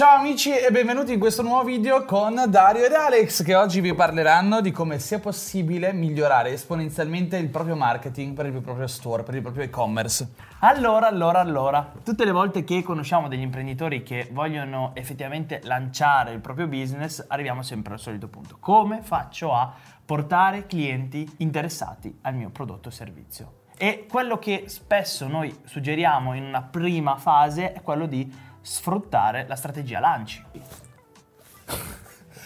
Ciao amici e benvenuti in questo nuovo video con Dario ed Alex che oggi vi parleranno di come sia possibile migliorare esponenzialmente il proprio marketing per il proprio store, per il proprio e-commerce. Allora, allora, allora, tutte le volte che conosciamo degli imprenditori che vogliono effettivamente lanciare il proprio business, arriviamo sempre al solito punto. Come faccio a portare clienti interessati al mio prodotto o servizio? E quello che spesso noi suggeriamo in una prima fase è quello di sfruttare la strategia lanci.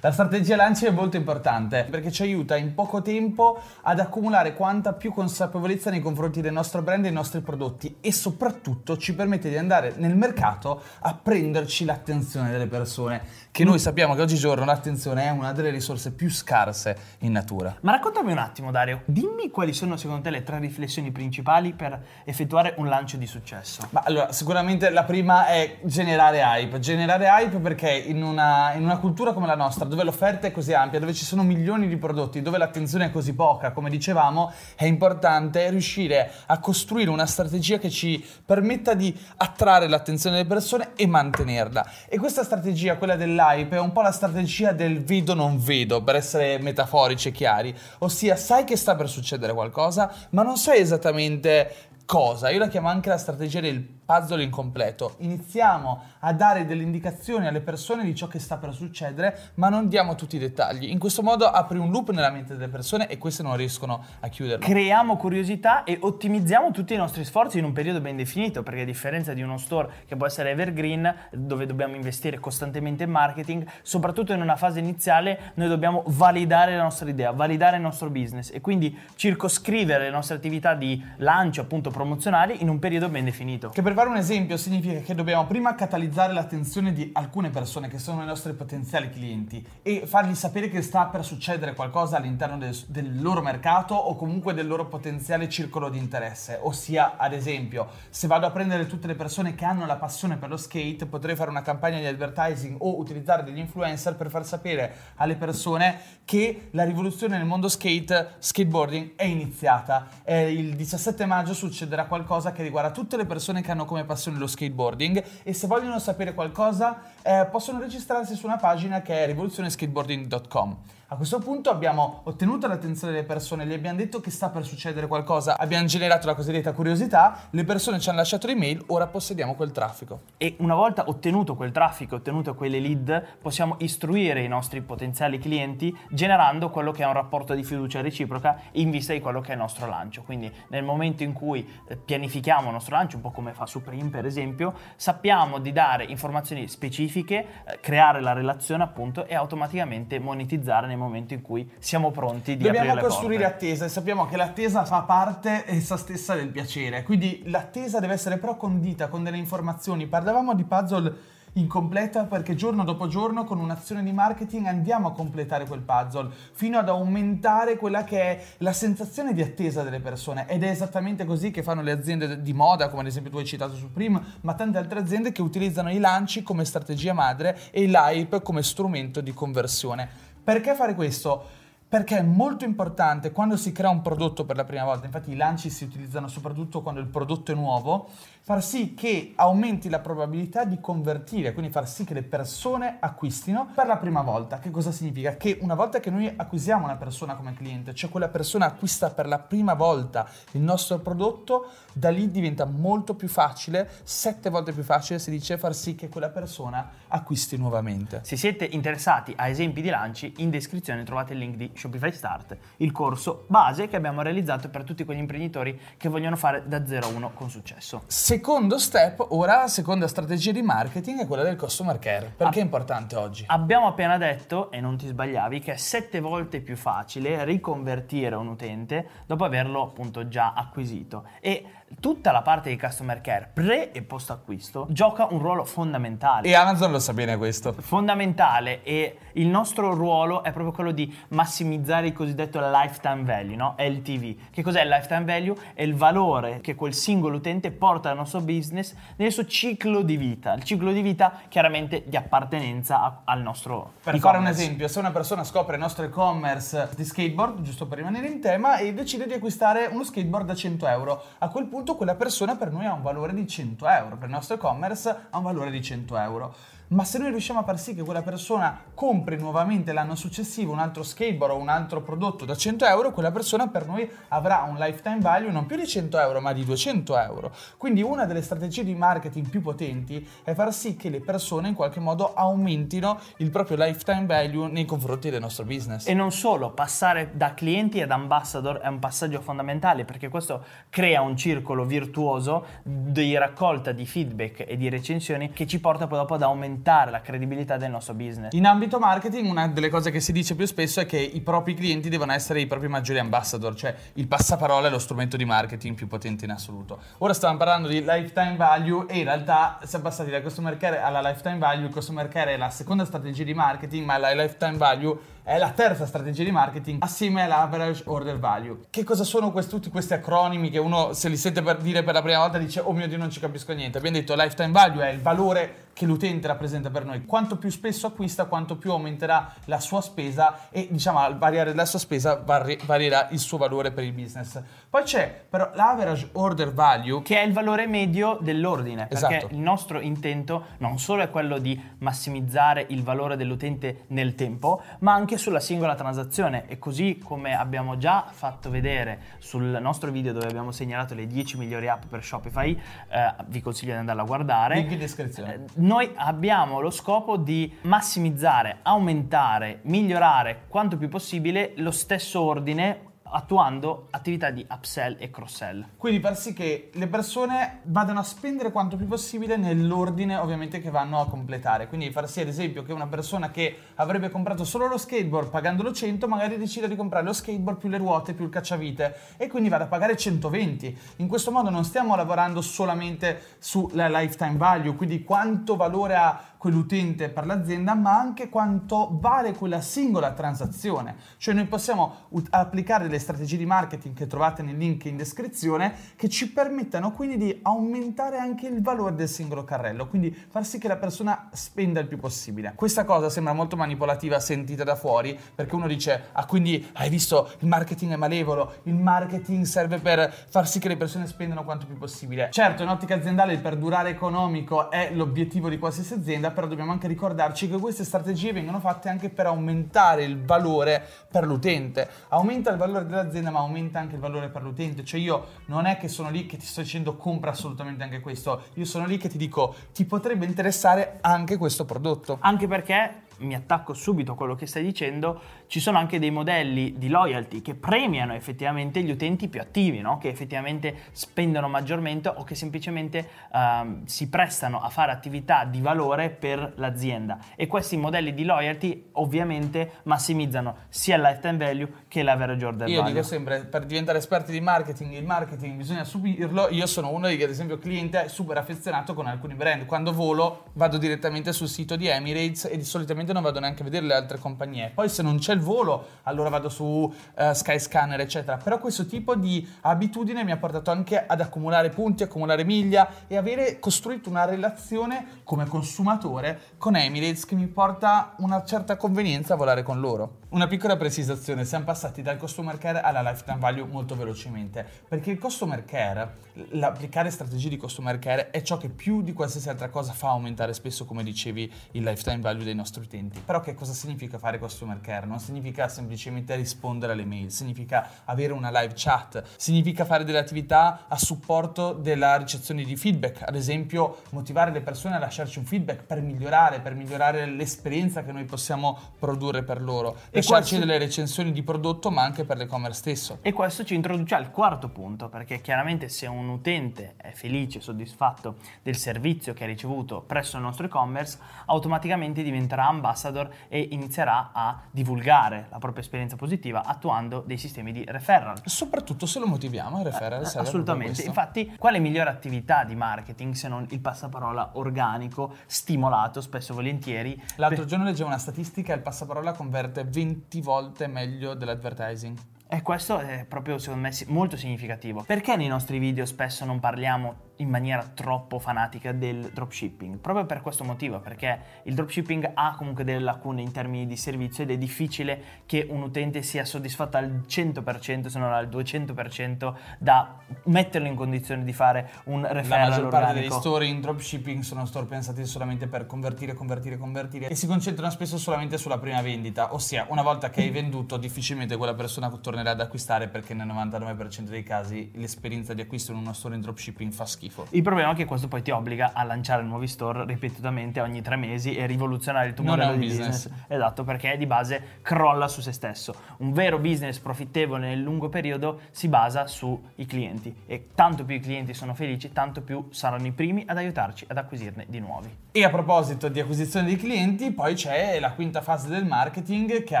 La strategia lanci è molto importante perché ci aiuta in poco tempo ad accumulare quanta più consapevolezza nei confronti del nostro brand e dei nostri prodotti e soprattutto ci permette di andare nel mercato a prenderci l'attenzione delle persone. Che noi sappiamo che oggigiorno l'attenzione è una delle risorse più scarse in natura. Ma raccontami un attimo Dario, dimmi quali sono secondo te le tre riflessioni principali per effettuare un lancio di successo. Ma allora, sicuramente la prima è generare hype. Generare hype perché in una, in una cultura come la nostra, dove l'offerta è così ampia, dove ci sono milioni di prodotti, dove l'attenzione è così poca, come dicevamo, è importante riuscire a costruire una strategia che ci permetta di attrarre l'attenzione delle persone e mantenerla. E questa strategia, quella dell'hype, è un po' la strategia del vedo non vedo, per essere metaforici e chiari. Ossia, sai che sta per succedere qualcosa, ma non sai esattamente cosa. Io la chiamo anche la strategia del puzzle incompleto. Iniziamo a dare delle indicazioni alle persone di ciò che sta per succedere, ma non diamo tutti i dettagli. In questo modo apri un loop nella mente delle persone e queste non riescono a chiuderlo. Creiamo curiosità e ottimizziamo tutti i nostri sforzi in un periodo ben definito, perché a differenza di uno store che può essere evergreen, dove dobbiamo investire costantemente in marketing, soprattutto in una fase iniziale noi dobbiamo validare la nostra idea, validare il nostro business e quindi circoscrivere le nostre attività di lancio appunto promozionali in un periodo ben definito. Che per fare un esempio significa che dobbiamo prima catalizzare l'attenzione di alcune persone che sono i nostri potenziali clienti e fargli sapere che sta per succedere qualcosa all'interno del, del loro mercato o comunque del loro potenziale circolo di interesse. Ossia, ad esempio, se vado a prendere tutte le persone che hanno la passione per lo skate, potrei fare una campagna di advertising o utilizzare degli influencer per far sapere alle persone che la rivoluzione nel mondo skate, skateboarding, è iniziata. E il 17 maggio succederà qualcosa che riguarda tutte le persone che hanno come passione lo skateboarding e se vogliono sapere qualcosa eh, possono registrarsi su una pagina che è rivoluzioneskateboarding.com. A questo punto abbiamo ottenuto l'attenzione delle persone, gli abbiamo detto che sta per succedere qualcosa, abbiamo generato la cosiddetta curiosità, le persone ci hanno lasciato l'email, ora possediamo quel traffico. E una volta ottenuto quel traffico, ottenuto quelle lead, possiamo istruire i nostri potenziali clienti generando quello che è un rapporto di fiducia reciproca in vista di quello che è il nostro lancio. Quindi nel momento in cui pianifichiamo il nostro lancio, un po' come fa Supreme per esempio, sappiamo di dare informazioni specifiche, eh, creare la relazione appunto e automaticamente monetizzare nel momento in cui siamo pronti di Dobbiamo aprire costruire porte. attesa e sappiamo che l'attesa fa parte essa stessa del piacere, quindi l'attesa deve essere però condita con delle informazioni. Parlavamo di puzzle incompleta perché giorno dopo giorno con un'azione di marketing andiamo a completare quel puzzle fino ad aumentare quella che è la sensazione di attesa delle persone. Ed è esattamente così che fanno le aziende di moda come ad esempio tu hai citato Supreme ma tante altre aziende che utilizzano i lanci come strategia madre e l'hype come strumento di conversione. Perché fare questo? Perché è molto importante quando si crea un prodotto per la prima volta, infatti i lanci si utilizzano soprattutto quando il prodotto è nuovo, far sì che aumenti la probabilità di convertire, quindi far sì che le persone acquistino per la prima volta. Che cosa significa? Che una volta che noi acquisiamo una persona come cliente, cioè quella persona acquista per la prima volta il nostro prodotto, da lì diventa molto più facile, sette volte più facile si dice, far sì che quella persona acquisti nuovamente. Se siete interessati a esempi di lanci, in descrizione trovate il link di Shopify Start, il corso base che abbiamo realizzato per tutti quegli imprenditori che vogliono fare da 0 a 1 con successo. Secondo step, ora, seconda strategia di marketing è quella del customer care. Perché è importante oggi? Abbiamo appena detto, e non ti sbagliavi, che è sette volte più facile riconvertire un utente dopo averlo appunto già acquisito. E tutta la parte di customer care pre e post acquisto gioca un ruolo fondamentale. E Amazon lo sa bene questo. Fondamentale e il nostro ruolo è proprio quello di massimizzare il cosiddetto lifetime value, no? LTV. Che cos'è il lifetime value? È il valore che quel singolo utente porta al nostro business nel suo ciclo di vita. Il ciclo di vita chiaramente di appartenenza a, al nostro Per e-commerce. fare un esempio, se una persona scopre il nostro e-commerce di skateboard, giusto per rimanere in tema, e decide di acquistare uno skateboard da 100 euro, a quel punto quella persona per noi ha un valore di 100 euro, per il nostro e-commerce ha un valore di 100 euro. Ma se noi riusciamo a far sì che quella persona compri nuovamente l'anno successivo un altro skateboard o un altro prodotto da 100 euro, quella persona per noi avrà un lifetime value non più di 100 euro ma di 200 euro. Quindi una delle strategie di marketing più potenti è far sì che le persone in qualche modo aumentino il proprio lifetime value nei confronti del nostro business. E non solo, passare da clienti ad ambassador è un passaggio fondamentale perché questo crea un circolo virtuoso di raccolta di feedback e di recensioni che ci porta poi dopo ad aumentare la credibilità del nostro business. In ambito marketing una delle cose che si dice più spesso è che i propri clienti devono essere i propri maggiori ambassador, cioè il passaparola è lo strumento di marketing più potente in assoluto. Ora stavamo parlando di lifetime value e in realtà siamo passati dal customer care alla lifetime value, il customer care è la seconda strategia di marketing, ma la lifetime value è la terza strategia di marketing assieme all'average order value. Che cosa sono questi, tutti questi acronimi che uno se li sente per dire per la prima volta dice oh mio dio non ci capisco niente. Abbiamo detto lifetime value è il valore che l'utente rappresenta per noi. Quanto più spesso acquista, quanto più aumenterà la sua spesa e diciamo al variare la sua spesa vari- varierà il suo valore per il business. Poi c'è però l'average order value che è il valore medio dell'ordine, perché Esatto. il nostro intento non solo è quello di massimizzare il valore dell'utente nel tempo, ma anche sulla singola transazione e così come abbiamo già fatto vedere sul nostro video dove abbiamo segnalato le 10 migliori app per Shopify, eh, vi consiglio di andarla a guardare. link in descrizione. Noi abbiamo lo scopo di massimizzare, aumentare, migliorare quanto più possibile lo stesso ordine attuando attività di upsell e cross-sell. Quindi far sì che le persone vadano a spendere quanto più possibile nell'ordine ovviamente che vanno a completare. Quindi far sì ad esempio che una persona che avrebbe comprato solo lo skateboard pagandolo 100 magari decida di comprare lo skateboard più le ruote più il cacciavite e quindi vada a pagare 120. In questo modo non stiamo lavorando solamente sulla lifetime value, quindi quanto valore ha quell'utente per l'azienda, ma anche quanto vale quella singola transazione. Cioè noi possiamo applicare delle strategie di marketing che trovate nel link in descrizione che ci permettano quindi di aumentare anche il valore del singolo carrello, quindi far sì che la persona spenda il più possibile. Questa cosa sembra molto manipolativa sentita da fuori perché uno dice "Ah, quindi hai visto il marketing è malevolo, il marketing serve per far sì che le persone spendano quanto più possibile". Certo, in ottica aziendale il perdurare economico è l'obiettivo di qualsiasi azienda, però dobbiamo anche ricordarci che queste strategie vengono fatte anche per aumentare il valore per l'utente. Aumenta il valore dell'azienda, ma aumenta anche il valore per l'utente. Cioè io non è che sono lì che ti sto dicendo compra assolutamente anche questo, io sono lì che ti dico ti potrebbe interessare anche questo prodotto. Anche perché mi attacco subito a quello che stai dicendo, ci sono anche dei modelli di loyalty che premiano effettivamente gli utenti più attivi, no? che effettivamente spendono maggiormente o che semplicemente ehm, si prestano a fare attività di valore per l'azienda. E questi modelli di loyalty ovviamente massimizzano sia il lifetime value che l'average order Io value. dico sempre, per diventare esperti di marketing, il marketing bisogna subirlo. Io sono uno di, ad esempio, cliente super affezionato con alcuni brand. Quando volo vado direttamente sul sito di Emirates e di solitamente non vado neanche a vedere le altre compagnie. Poi se non c'è il volo, allora vado su eh, Skyscanner, eccetera. Però questo tipo di abitudine mi ha portato anche ad accumulare punti, accumulare miglia e avere costruito una relazione come consumatore con Emirates che mi porta una certa convenienza a volare con loro. Una piccola precisazione, siamo passati dal customer care alla lifetime value molto velocemente, perché il customer care, l'applicare strategie di customer care è ciò che più di qualsiasi altra cosa fa aumentare spesso, come dicevi, il lifetime value dei nostri utenti. Però che cosa significa fare customer care? Non significa semplicemente rispondere alle mail, significa avere una live chat, significa fare delle attività a supporto della ricezione di feedback, ad esempio motivare le persone a lasciarci un feedback per migliorare, per migliorare l'esperienza che noi possiamo produrre per loro, E lasciarci questo- delle recensioni di prodotto ma anche per l'e-commerce stesso. E questo ci introduce al quarto punto, perché chiaramente se un utente è felice, soddisfatto del servizio che ha ricevuto presso il nostro e-commerce, automaticamente diventerà ambassador ambassador e inizierà a divulgare la propria esperienza positiva attuando dei sistemi di referral. Soprattutto se lo motiviamo, il referral serve Assolutamente, infatti quale migliore attività di marketing se non il passaparola organico, stimolato spesso e volentieri? L'altro giorno leggevo una statistica il passaparola converte 20 volte meglio dell'advertising. E questo è proprio secondo me molto significativo. Perché nei nostri video spesso non parliamo in maniera troppo fanatica del dropshipping? Proprio per questo motivo, perché il dropshipping ha comunque delle lacune in termini di servizio ed è difficile che un utente sia soddisfatto al 100%, se non al 200%, da metterlo in condizione di fare un La referral maggior parte degli organico. store in dropshipping sono store pensati solamente per convertire, convertire, convertire e si concentrano spesso solamente sulla prima vendita, ossia una volta che hai venduto difficilmente quella persona tornerà ad acquistare perché nel 99% dei casi l'esperienza di acquisto in uno store in dropshipping fa schifo. Il problema è che questo poi ti obbliga a lanciare nuovi store ripetutamente ogni tre mesi e rivoluzionare il tuo Non è modello un di business. business. Esatto, perché di base crolla su se stesso. Un vero business profittevole nel lungo periodo si basa sui clienti e tanto più i clienti sono felici, tanto più saranno i primi ad aiutarci ad acquisirne di nuovi. E a proposito di acquisizione dei clienti, poi c'è la quinta fase del marketing che ha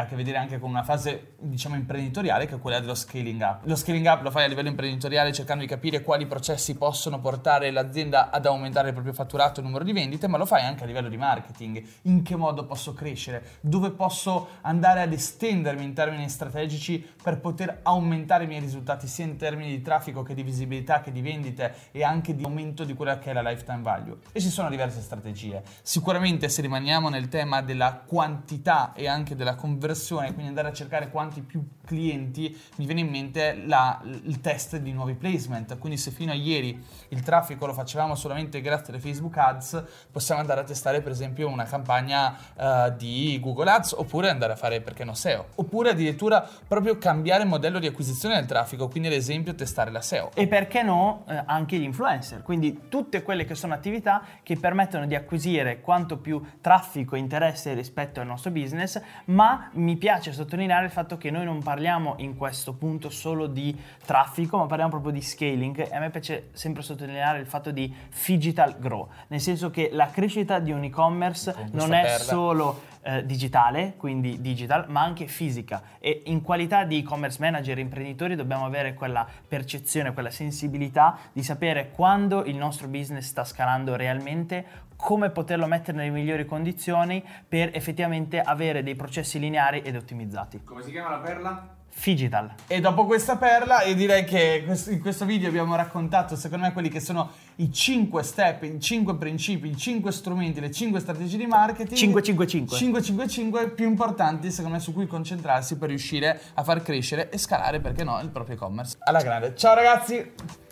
a che vedere anche con una fase, diciamo, imprenditoriale, che è quella dello scaling up. Lo scaling up lo fai a livello imprenditoriale cercando di capire quali processi possono portare l'azienda ad aumentare il proprio fatturato e numero di vendite, ma lo fai anche a livello di marketing. In che modo posso crescere? Dove posso andare ad estendermi in termini strategici per poter aumentare i miei risultati sia in termini di traffico che di visibilità che di vendite e anche di aumento di quella che è la lifetime value. E ci sono diverse strategie. Sicuramente se rimaniamo nel tema della quantità e anche della conversione, quindi andare a cercare quanti più clienti, mi viene in mente la- il test di nuovi placement. Quindi se fino a ieri il traffico lo facevamo solamente grazie alle Facebook Ads, possiamo andare a testare per esempio una campagna eh, di Google Ads oppure andare a fare perché no SEO. Oppure addirittura proprio cambiare modello di acquisizione del traffico, quindi ad esempio testare la SEO. E perché no eh, anche gli influencer, quindi tutte quelle che sono attività che permettono di acquisire quanto più traffico e interesse rispetto al nostro business, ma mi piace sottolineare il fatto che noi non parliamo in questo punto solo di traffico, ma parliamo proprio di scaling e a me piace sempre sottolineare il fatto di digital grow, nel senso che la crescita di un e-commerce Con non è perla. solo eh, digitale, quindi digital, ma anche fisica. E in qualità di e-commerce manager e imprenditori dobbiamo avere quella percezione, quella sensibilità di sapere quando il nostro business sta scalando realmente, come poterlo mettere nelle migliori condizioni per effettivamente avere dei processi lineari ed ottimizzati. Come si chiama la perla? Digital. E dopo questa perla, io direi che in questo video abbiamo raccontato, secondo me, quelli che sono i 5 step, i 5 principi, i 5 strumenti, le 5 strategie di marketing. 555. 555 più importanti, secondo me, su cui concentrarsi per riuscire a far crescere e scalare, perché no, il proprio e-commerce. Alla grande. Ciao ragazzi!